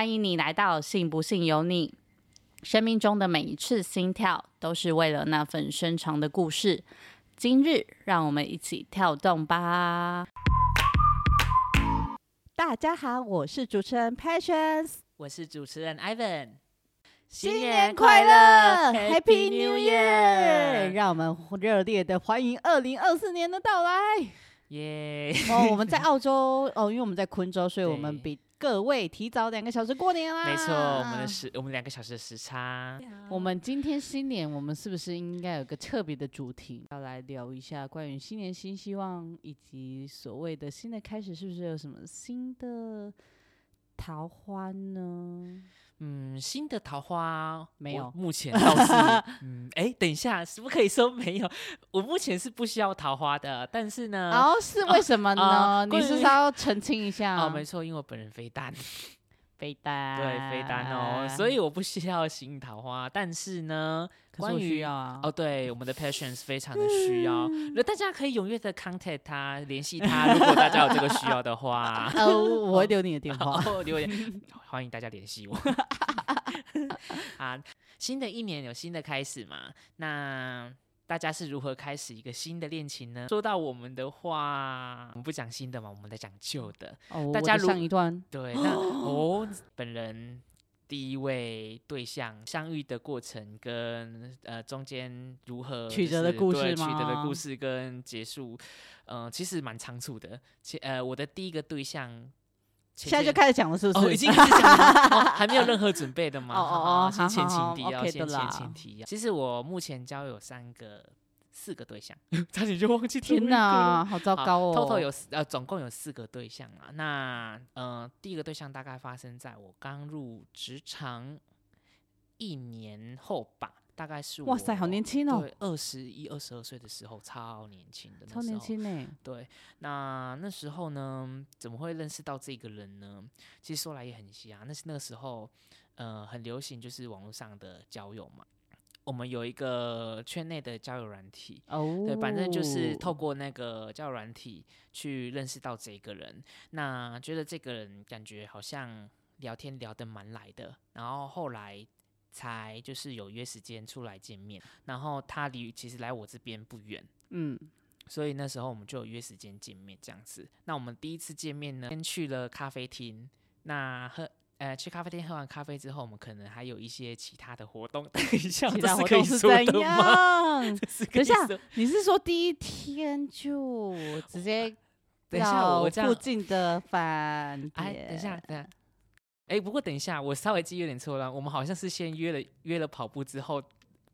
欢迎你来到信不信由你。生命中的每一次心跳，都是为了那份深长的故事。今日，让我们一起跳动吧。大家好，我是主持人 Patience，我是主持人 Ivan。新年快乐，Happy New Year！让我们热烈的欢迎二零二四年的到来。耶！哦，我们在澳洲哦，因为我们在昆州，所以我们比各位提早两个小时过年啦。没错，我们的时我们两个小时的时差。我们今天新年，我们是不是应该有个特别的主题，要来聊一下关于新年新希望，以及所谓的新的开始，是不是有什么新的桃花呢？嗯，新的桃花没有目前倒是，嗯，哎，等一下，是不可以说没有？我目前是不需要桃花的，但是呢，哦，是为什么呢？你是要澄清一下？哦，没错，因为我本人非单，飞单，对，飞单哦，所以我不需要吸引桃花，但是呢，关于需要啊。哦，对，我们的 patience 非常的需要，那大家可以踊跃的 contact 他，联系他，如果大家有这个需要的话。呃，我会留你的电话。哦，留言，欢迎大家联系我。啊，新的一年有新的开始嘛？那大家是如何开始一个新的恋情呢？说到我们的话，我们不讲新的嘛，我们在讲旧的。大家如上一段对，那哦，本人第一位对象相遇的过程跟呃中间如何曲折的故事吗曲折的故事跟结束，呃，其实蛮仓促的。其呃，我的第一个对象。前现在就开始讲了，是不哦，是？已经开始讲了、哦，还没有任何准备的吗？哦哦哦先前提要先前提要。其实我目前交友三个、四个对象，差点就忘记天哪，好糟糕哦！total 有四呃，总共有四个对象啊。那呃，第一个对象大概发生在我刚入职场一年后吧，大概是哇塞，好年轻哦，对，二十一、二十二岁的时候，超年轻的，那超年。轻呢。对，那那时候呢，怎么会认识到这个人呢？其实说来也很瞎，那是那个时候，呃，很流行就是网络上的交友嘛。我们有一个圈内的交友软体，哦，对，反正就是透过那个交友软体去认识到这个人，那觉得这个人感觉好像聊天聊得蛮来的，然后后来才就是有约时间出来见面，然后他离其实来我这边不远，嗯，所以那时候我们就有约时间见面这样子。那我们第一次见面呢，先去了咖啡厅，那喝。呃，去咖啡厅喝完咖啡之后，我们可能还有一些其他的活动。等一下，其他活动是怎？样？等一下，你是说第一天就直接等一下，到我附近的饭店？哎，等一下，等一下。哎，不过等一下，我稍微记忆有点错了。我们好像是先约了约了跑步之后，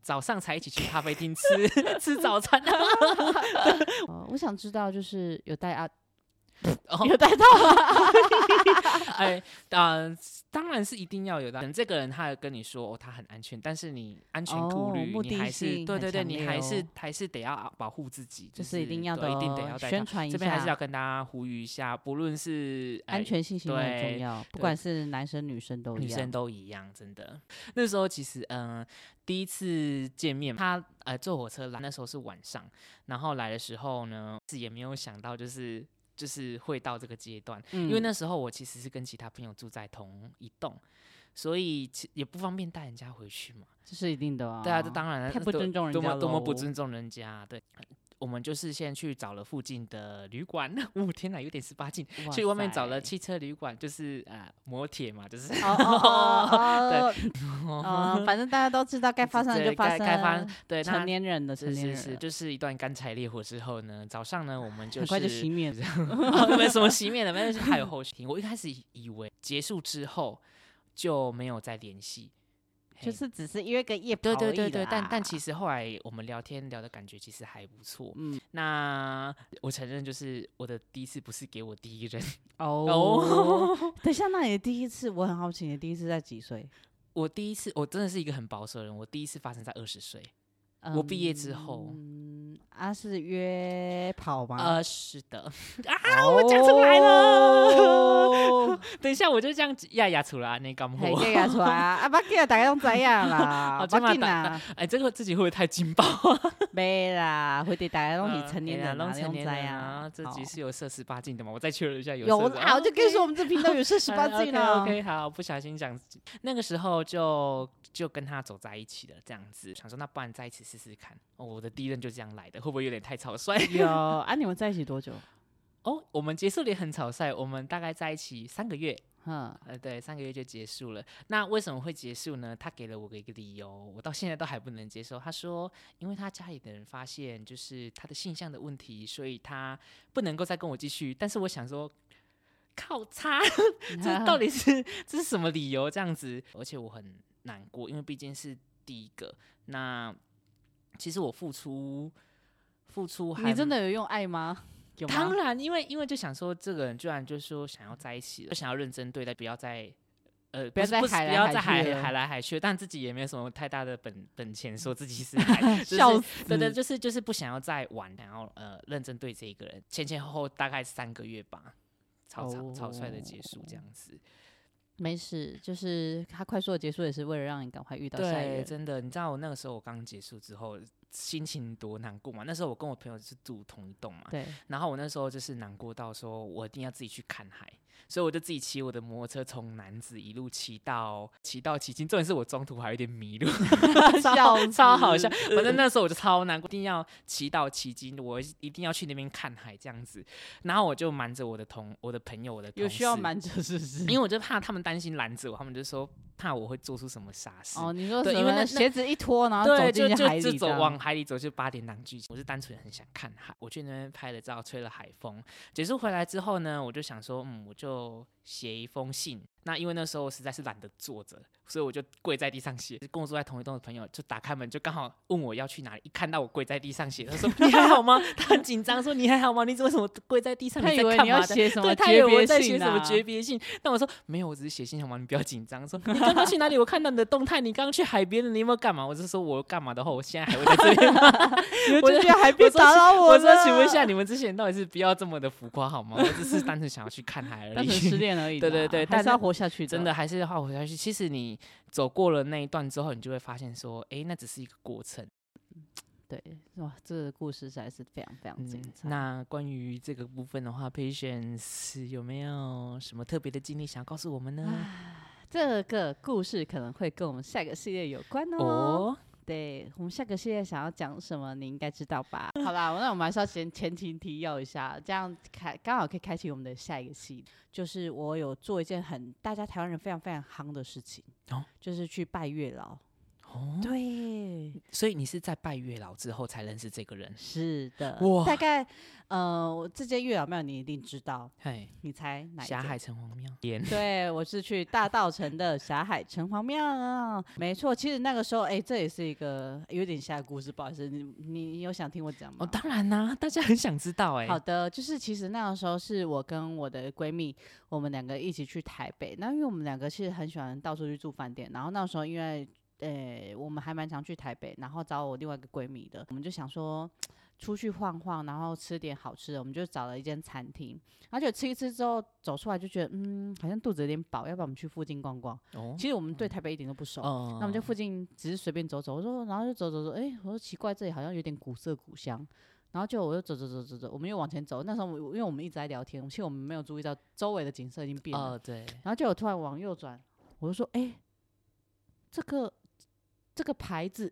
早上才一起去咖啡厅吃 吃早餐。的，我想知道，就是有带啊，有带套吗？哎，啊、当然是一定要有的。等这个人他有跟你说哦，他很安全，但是你安全顾哦虑，目的你还是对对对，你还是哦还是得要保护自己，就是是一定要一定得哦要宣传一这边还是要跟大家呼吁一下，不论是哎安全性行为很重要，不管是男生女生都一样。女生都一样，真的。那时候其实，嗯、第一次见面，他呃坐火车来，那时候是晚上，然后来的时候呢，是也没有想到就是就是会到这个阶段，因为嗯那时候我其实是跟其他朋友住在同一栋，所以其也不方便带人家回去嘛。这是一定的啊。对啊，这当然了，太不尊重人家多么多么不尊重人家，啊对。我们就是先去找了附近的旅馆，哦天哪，有点十八禁，哇去外面找了汽车旅馆，就是呃摩铁嘛，就是哦哦哦哦，呃，反正大家都知道该发生的就发生，该该发对，那成年人的成是是是，年人就是一段干柴烈火之后呢，早上呢，我们就很是快就熄灭了。哦没什么熄灭的，但是还有后续。我一开始以为结束之后就没有再联系，嘿就是只是约个夜跑对而已对对对，啦但但其实后来我们聊天聊的感觉其实还不错。嗯那我承认，就是我的第一次不是给我第一任，哦，等一下，那你的第一次我很好奇，你的第一次在几岁？我第一次我真的是一个很保守的人，我第一次发生在二十岁。我毕业之后嗯啊，是约跑吗？呃，是的，啊，我讲出来了。等一下我就这样压压出来，你敢嘿，货。这个出来啊，啊，把给大家拢知影啦，好 不要这么大紧啦，哎，这个自己会不会太劲爆？没啦，会得大家拢呃是成年人啦，拢成年人啊啊，，这集是有涉十八禁的吗？我再确认一下有啊，我就跟你说，我们这频道有设十八禁了。了。OK，好，不小心讲，那个时候就就跟他走在一起了，这样子，想说那不然在一起试试看。哦，我的第一任就这样来的，会不会有点太草率？有啊，你们在一起多久？哦，我们结束的也很草率，我们大概在一起三个月，嗯，呃，对，三个月就结束了。那为什么会结束呢？他给了我一个理由，我到现在都还不能接受。他说，因为他家里的人发现就是他的性向的问题，所以他不能够再跟我继续。但是我想说，靠他，这到底是这是什么理由？这样子，而且我很难过，因为毕竟是第一个。那其实我付出付出还你真的有用爱吗？有吗当？然，因为因为就想说，这个人居然就说想要在一起了，就想要认真对待，不要再呃，不要再海不要再海海海来海去，但自己也没有什么太大的本本钱，说自己是海，就是笑对对，死就是就是不想要再玩，然后呃认真对这一个人，前前后后大概三个月吧，草草草率的结束这样子。没事，就是他快速的结束，也是为了让你赶快遇到下一对，个。真的，你知道我那个时候我刚结束之后，心情多难过嘛？那时候我跟我朋友是住同一栋嘛，对，然后我那时候就是难过到说，我一定要自己去看海，所以我就自己骑我的摩托车从南子一路骑到骑到旗津，重点是我中途还有点迷路，超笑超好笑。反正 那时候我就超难过，一定要骑到旗津，我一定要去那边看海这样子。然后我就瞒着我的同我的朋友，我的有同事需要瞒着是不是？因为我就怕他们担心拦着我，他们就说怕我会做出什么傻事。哦，你说因为那鞋子一脱，然后对，就走进去海就就走里这样往海里走，就八点档剧情。我是单纯很想看海，我去那边拍了照，吹了海风。结束回来之后呢，我就想说，嗯，我就 no 写一封信。那因为那时候我实在是懒得坐着，所以我就跪在地上写。跟我住在同一栋的朋友就打开门，就刚好问我要去哪里。一看到我跪在地上写，他说：“你还好吗？”他很紧张，说：“你还好吗？你为什么跪在地上？他以为你要干嘛的？”写什么对，他以为我在写什么诀别信，但我说没有，我只是写信好吗？你不要紧张。说 你刚刚去哪里？我看到你的动态，你刚刚去海边了，你有没有干嘛？我是说我干嘛的话，我现在还会在这边吗？我就觉得海我说边打扰我我说请问一下，你们之前到底是不要这么的浮夸好吗？我只是单纯想要去看海而 单纯失已。恋而已。对对对还是要活下去真的还是要活下去。其实你走过了那一段之后，你就会发现说，诶，那只是一个过程。对哇，这个故事实在是非常非常精嗯，彩。那关于这个部分的话，Patience 有没有什么特别的经历想要告诉我们呢？这个故事可能会跟我们下一个系列有关哦。哦，对我们下个系列想要讲什么，你应该知道吧？好啦，那我们还是要先前情提要一下，这样开刚好可以开启我们的下一个系列，就是我有做一件很大家台湾人非常非常夯的事情，哦就是去拜月老。哦，对，所以你是在拜月老之后才认识这个人？是的，哇大概呃，我这间月老庙你一定知道，嘿，你猜哪一间霞海城隍庙。对，我是去大道城的霞海城隍庙，没错。其实那个时候，哎、这也是一个有点吓故事，不好意思，你你你有想听我讲吗？哦，当然啦、大家很想知道哎、好的，就是其实那个时候是我跟我的闺蜜，我们两个一起去台北。那因为我们两个其实很喜欢到处去住饭店，然后那时候因为呃我们还蛮常去台北，然后找我另外一个闺蜜的，我们就想说出去晃晃，然后吃点好吃的，我们就找了一间餐厅，而且吃一吃之后走出来就觉得嗯好像肚子有点饱，要不然我们去附近逛逛。哦，其实我们对台北一点都不熟，哦那我们就附近只是随便走走，我说，然后就走走走，哎、我说奇怪，这里好像有点古色古香，然后就我就走走走走走，我们又往前走，那时候我因为我们一直在聊天，其实我们没有注意到周围的景色已经变了，哦，对，然后就我突然往右转，我就说，哎、这个这个牌子，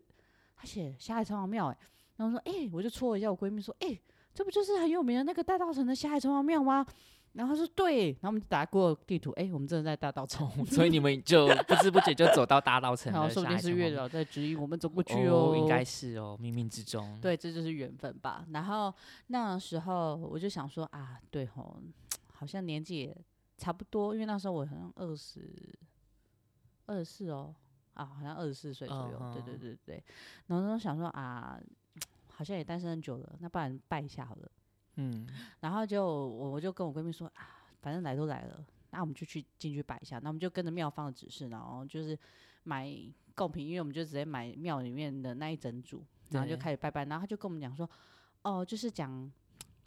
他写霞海城隍庙，哎，然后说，哎、我就戳了一下我闺蜜说，哎、这不就是很有名的那个大道城的霞海城隍庙吗？然后她说对，然后我们就打过地图，哎、我们真的在大道城。哦所以你们就不知不觉就走到大稻城了，然后说不定是月老在指引我们走过去哦，应该是哦，冥冥之中。，对，这就是缘分吧。然后那时候我就想说啊，对吼，好像年纪也差不多，因为那时候我好像二十二十四哦，啊，好像二十四岁左右。对对嗯对对。然后就想说啊，好像也单身很久了，那不然拜一下好了。嗯，然后就我我就跟我闺蜜说啊，反正来都来了，那我们就去进去拜一下。那我们就跟着庙方的指示，然后就是买贡品，因为我们就直接买庙里面的那一整组，然后就开始拜拜。然后他就跟我们讲说，哦，就是讲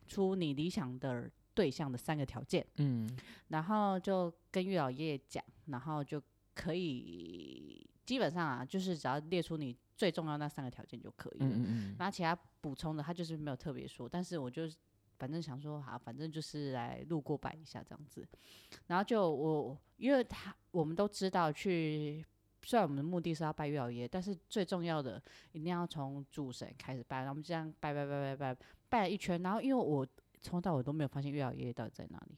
出你理想的对象的三个条件，嗯然后就跟月老爷爷讲，然后就可以基本上啊，就是只要列出你最重要那三个条件就可以了。嗯嗯嗯，那其他补充的他就是没有特别说，但是我就反正想说，好，反正就是来路过拜一下这样子。然后就我，因为他我们都知道去，虽然我们的目的是要拜月老爷，但是最重要的一定要从主神开始拜。然后我们这样拜拜拜拜拜拜了一圈，然后因为我从头到尾都没有发现月老爷爷到底在哪里。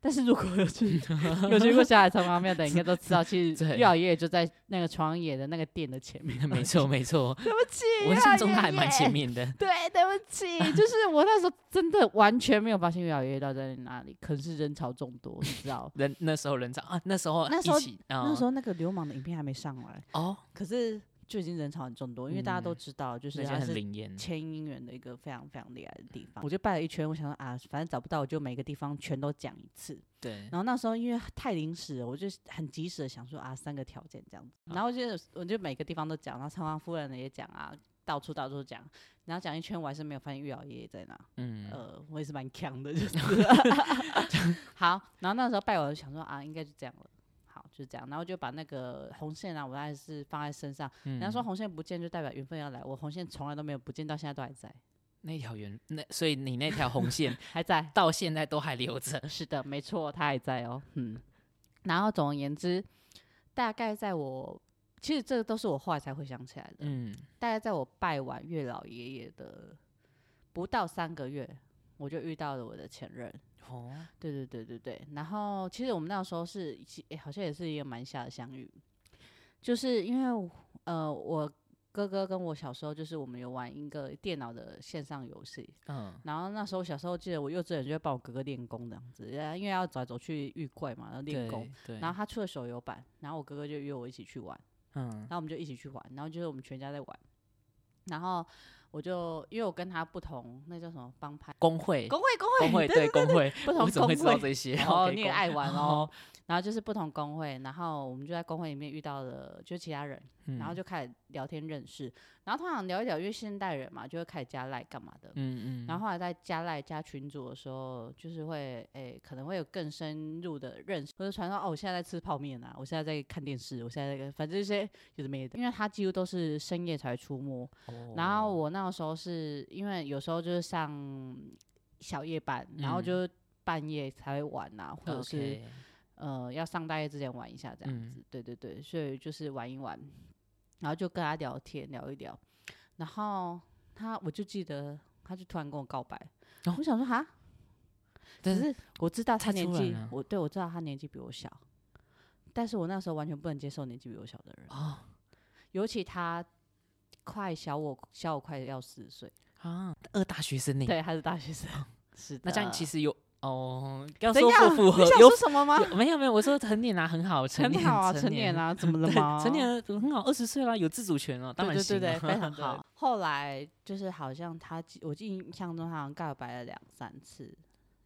但是如果有去 有去过小海城隍庙的，应该都知道，其实 对月老爷爷就在那个床野的那个店的前面。没错没错，对不起，我印象中他还蛮前面的。对，对不起，就是我那时候真的完全没有发现月老爷爷到底在哪里，可能是人潮众多，你知道。人那时候人潮啊，那时候那时候那时候候那个流氓的影片还没上来，哦，可是就已经人潮很众多，因为大家都嗯知道，就是它是很灵验。牵姻缘的一个非常非常厉害的地方。我就拜了一圈，我想说啊，反正找不到，我就每个地方全都讲一次。对，然后那时候因为太临时了，我就很及时的想说啊，三个条件这样子。然后就我就每个地方都讲，然后长王夫人的也讲啊，到处到处讲。然后讲一圈，我还是没有发现玉老爷爷在哪。嗯，呃，我也是蛮强的，就是 好。然后那时候拜完，我就想说啊，应该就这样了。好，就这样。然后就把那个红线啊，我还是放在身上。人家说嗯红线不见就代表缘分要来，我红线从来都没有不见，到现在都还在，那条缘，那所以你那条红线 还在。到现在都还留着。是的，没错，它还在哦。嗯。然后总而言之，大概在我其实这个都是我后来才会想起来的。嗯，大概在我拜完月老爷爷的不到三个月，我就遇到了我的前任。哦，对对对对对，然后其实我们那时候是，好像也是一个蛮小的相遇，就是因为呃，我哥哥跟我小时候就是我们有玩一个电脑的线上游戏，嗯。然后那时候小时候记得我幼稚园就会帮我哥哥练功这样子，呃因为要走来走去遇怪嘛，然后练功，然后他出了手游版，然后我哥哥就约我一起去玩，嗯。然后我们就一起去玩，然后就是我们全家在玩，然后我就因为我跟他不同，那叫什么帮派？工会工会工工会对对工会，不同我怎么会知道工会这些？哦，OK，你也爱玩哦。然后就是不同工会，然后我们就在工会里面遇到了就其他人，然后嗯就开始聊天认识，然后通常聊一聊，因为现代人嘛，就会开始加赖干嘛的。嗯。嗯，然后后来在加赖加群组的时候，就是会诶、可能会有更深入的认识，或者传说哦，我现在在吃泡面啊，我现在在看电视，我现在在反正这些有的没的，因为他几乎都是深夜才出没，然后哦我那个时候是因为有时候就是上小夜班，然后嗯。就半夜才会玩啊，或者是呃要上大夜之前玩一下这样嗯。子。对对对，所以就是玩一玩，然后就跟他聊天聊一聊，然后他我就记得他就突然跟我告白，哦我想说哈，只是可是我知道他年纪我对我知道他年纪比我小，但是我那时候完全不能接受年纪比我小的人，哦尤其他快小我小我快要四岁。啊，二大学生呢？对，他是大学生。是的，那这样其实有哦，要说不符合有说什么吗？没有没有，我说成年啦，很好，成年很好啊，成成年啊，怎么了吗？成年了很好，二十岁啦，有自主权了，当然对对对对，非常 好。后来就是好像他，我印象中他好像告白了两三次，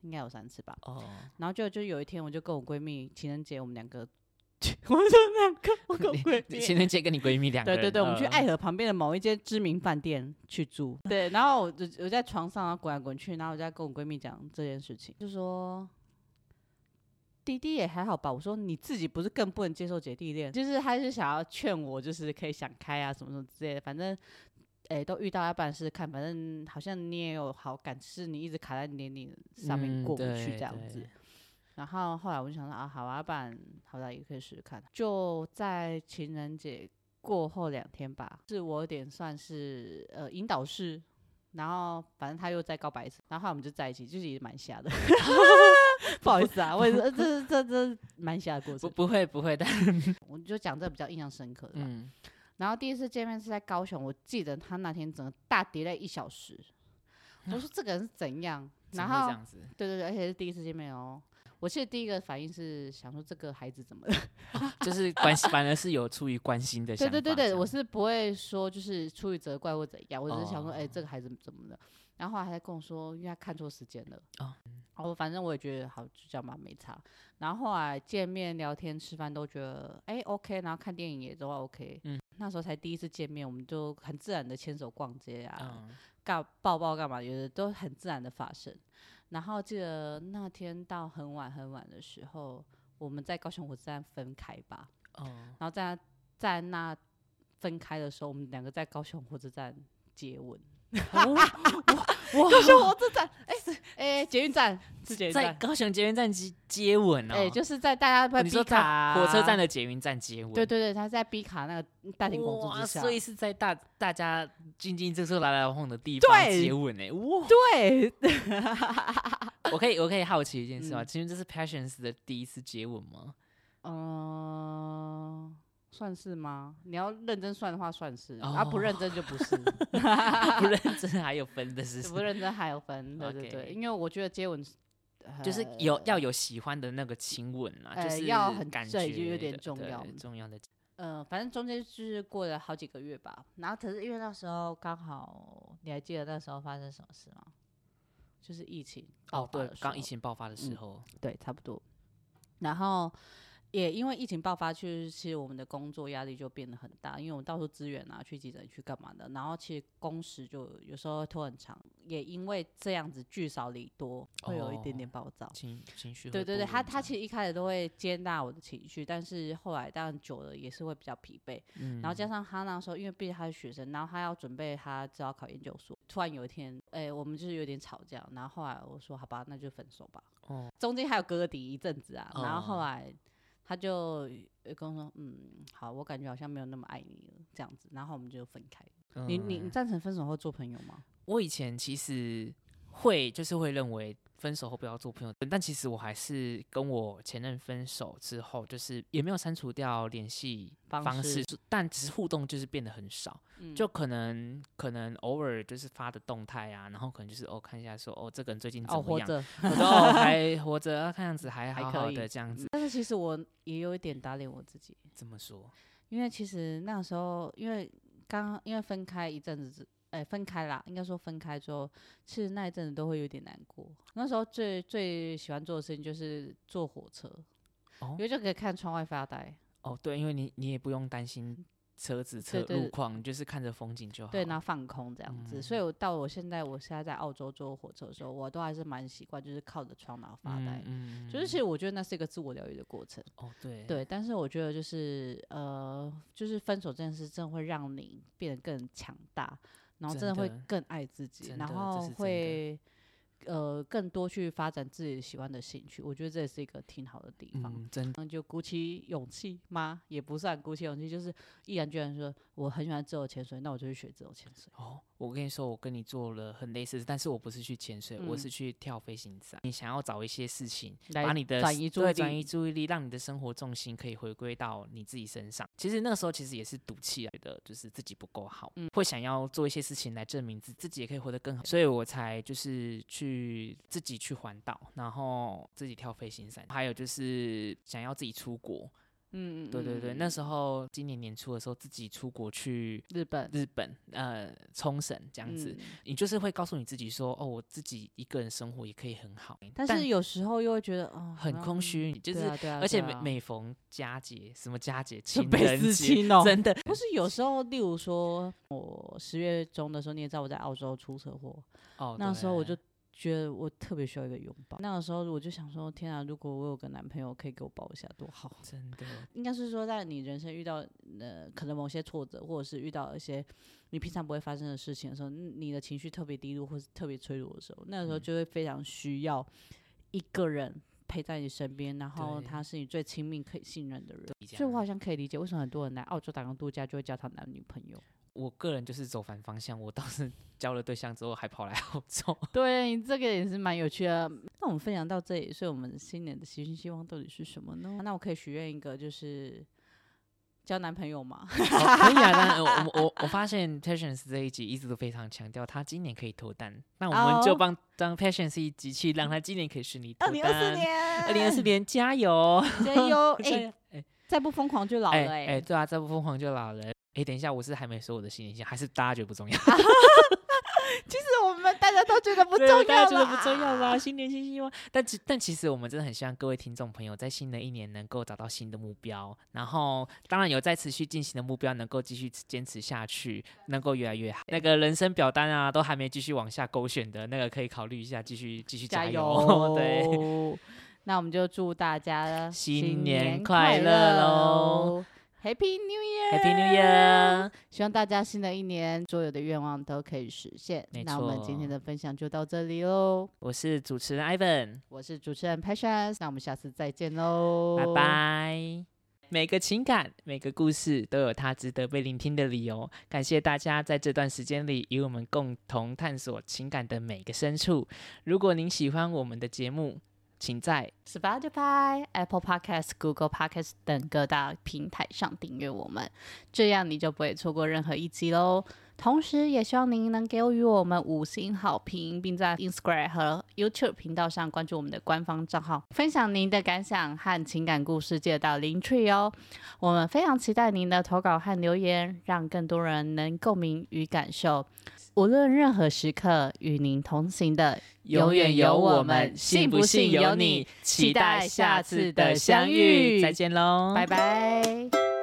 应该有三次吧。哦，然后就就有一天，我就跟我闺蜜情人节，我们两个，我们两个，我跟我闺蜜。情人节跟你闺蜜两个人，对对对，我们去呃爱河旁边的某一间知名饭店去住。对，然后我就我在床上，啊滚来滚去，然后我就在跟我闺蜜讲这件事情，就说弟弟也还好吧。我说你自己不是更不能接受姐弟恋，就是还是想要劝我，就是可以想开啊，什么什么之类的。反正哎、都遇到要办事看，反正好像你也有好感，只是你一直卡在年龄上面嗯过不去这样子。对然后后来我就想说啊，好啊，不然好歹也可以试试看。就在情人节过后两天吧，是我有点算是呃引导式，然后反正他又再告白一次，然后后来我们就在一起，就是也蛮瞎的。不好意思啊，我也是，这这这蛮瞎的过不程。不会不会，但我就讲这比较印象深刻的吧。嗯，然后第一次见面是在高雄，我记得他那天整个大跌了一小时。我说 这个人是怎样？然后这样子，对对对，而且是第一次见面哦。我其实第一个反应是想说这个孩子怎么了？就是关心，反而是有出于关心的想法。对对对对，我是不会说就是出于责怪或怎样，我只是想说，哎、哦这个孩子怎么了？然后后来跟我说，因为他看错时间了。哦哦，反正我也觉得好，就这样吧，没差。然后后来见面、聊天、吃饭都觉得哎、OK，然后看电影也都 OK。嗯，那时候才第一次见面，我们就很自然的牵手逛街啊，嗯干抱抱干嘛，有的都很自然的发生。然后记得那天到很晚很晚的时候，我们在高雄火车站分开吧。哦，然后在在那分开的时候，我们两个在高雄火车站接吻。哇高雄火车站，哎、哎、捷运站是捷运在站，高雄捷运站接接吻哦。哎、就是在大家你说在卡火车站的捷运站接吻。对对对，他在 B 卡那个大庭广众哇，之下，所以是在大大家进进出出来来往往的地方对接吻哎，哇！对，我可以我可以好奇一件事吗？嗯请问这是 Passions 的第一次接吻吗？嗯、算是吗？你要认真算的话，算是；啊，不哦认真就不是。不认真还有分的是不认真还有分，对对对因为我觉得接吻就是呃有要有喜欢的那个亲吻啊，就呃是要很感觉对就有点重要重要的。呃，反正中间就是过了好几个月吧。然后可是因为那时候刚好，你还记得那时候发生什么事吗？就是疫情爆哦，对发的，时候刚疫情爆发的时嗯候，对，差不多。然后也因为疫情爆发，其实其实我们的工作压力就变得很大，因为我们到处支援啊，去急诊去干嘛的。然后其实工时就有时候拖很长，也因为这样子聚少离多，会有一点点哦暴躁。情情绪对对对，他他其实一开始都会接纳我的情绪，但是后来当然久了也是会比较疲惫。嗯然后加上他那时候，因为毕竟他是学生，然后他要准备他只要考研究所，突然有一天，哎、我们就是有点吵架，然后后来我说好吧，那就分手吧。哦中间还有隔底一阵子啊，然后后哦来他就呃跟我说，嗯，好，我感觉好像没有那么爱你了，这样子，然后我们就分开。你你你嗯赞成分手后做朋友吗？我以前其实会就是会认为分手后不要做朋友，但其实我还是跟我前任分手之后，就是也没有删除掉联系方方式式，但只是互动就是变得很少，嗯。就可能可能偶尔就是发的动态啊，然后可能就是哦看一下说哦这个人最近怎哦，么样，活着，我说哦还活着，啊看样子还还好好可以的这样子，但是其实我也有一点打脸我自己，怎么说，因为其实那时候因为刚因为分开一阵子之。哎、分开啦，应该说分开之后，其实那一阵子都会有点难过。那时候最最喜欢做的事情就是坐火车，哦因为就可以看窗外发呆。哦对，因为你你也不用担心车子车对对对路况，你就是看着风景就好，对，然后放空这样子。所以嗯我到我现在，我现在在澳洲坐火车的时候，我都还是蛮习惯，就是靠着窗然后发呆。嗯，嗯就是其实我觉得那是一个自我疗愈的过程。哦对对，但是我觉得就是呃，就是分手这件事，真的会让你变得更强大，然后真的会更爱自己，然后会呃更多去发展自己喜欢的兴趣。我觉得这也是一个挺好的地方。嗯真的，就鼓起勇气吗？也不算鼓起勇气，就是毅然决然说我很喜欢自由潜水，那我就去学自由潜水。哦，我跟你说，我跟你做了很类似，但是我不是去潜水，我嗯是去跳飞行伞。你想要找一些事情，来把你的转移注意力移注意力，让你的生活重心可以回归到你自己身上。其实那个时候其实也是赌气啊，觉得就是自己不够好，嗯会想要做一些事情来证明自自己也可以活得更好，所以我才就是去自己去环岛，然后自己跳飞行伞，还有就是想要自己出国。嗯对对对，那时候候今年年初的时候，自己出国去日本日本，呃，冲绳这样子。嗯。你就是会告诉你自己说，哦，我自己一个人生活也可以很好，但是有时候又会觉得哦，很空虚，你就是，而且每每逢佳节，什么佳节，就情人节，亲哦真的，不是有时候，例如说，我十月中的时候，你也知道我在澳洲出车祸，哦，那时候我就。对觉得我特别需要一个拥抱。那个时候我就想说，天啊，如果我有个男朋友可以给我抱一下，多好。真的，应该是说，在你人生遇到呃可能某些挫折，或者是遇到一些你平常不会发生的事情的时候，嗯你的情绪特别低落或是特别脆弱的时候，那个时候嗯就会非常需要一个人陪在你身边，然后他是你最亲密可以信任的人。所以我好像可以理解为什么很多人来澳洲打工度假就会交他男女朋友。我个人就是走反方向，我倒是 交了对象之后还跑来 澳洲，对，你这个也是蛮有趣的。那我们分享到这里，所以我们新年的新希望到底是什么呢？那我可以许愿一个，就是交男朋友吗？哦可以啊，但我我我我发现 Patience 这一集一直都非常强调他今年可以脱单，那我们就哦帮当 Patience 一集去让他今年可以顺利脱单。二零二四，年，二零二四年加油！加油！哎、油哎再不疯狂就老了哎、哎哎，对啊，再不疯狂就老了。哎，等一下，我是还没说我的新年新，还是大家觉得不重要？其实我们大家都觉得不重要大家觉得啦不重要啦，新年新希望。但其但其实我们真的很希望各位听众朋友在新的一年能够找到新的目标，然后当然有在持续进行的目标，能够继续坚持下去，能够越来越好。那个人生表单啊，都还没继续往下勾选的那个，可以考虑一下，继续继续加油。油！对，，那我们就祝大家新年年快乐喽！Happy New Year！，Happy New Year！希望大家新的一年所有的愿望都可以实现。那我们今天的分享就到这里喽。我是主持人 Ivan，我是主持人 Patience，那我们下次再见喽，拜。拜。每个情感、每个故事都有它值得被聆听的理由。感谢大家在这段时间里与我们共同探索情感的每个深处。如果您喜欢我们的节目，请在 Spotify、Apple Podcast、Google Podcast 等各大平台上订阅我们，这样你就不会错过任何一集喽。同时，也希望您能给予我们五星好评，并在 Instagram 和 YouTube 频道上关注我们的官方账号，分享您的感想和情感故事，借到 Linktree 哦。我们非常期待您的投稿和留言，让更多人能共鸣与感受。无论任何时刻，与您同行的永远有我们，信不信由你。期待下次的相遇再见喽，拜拜。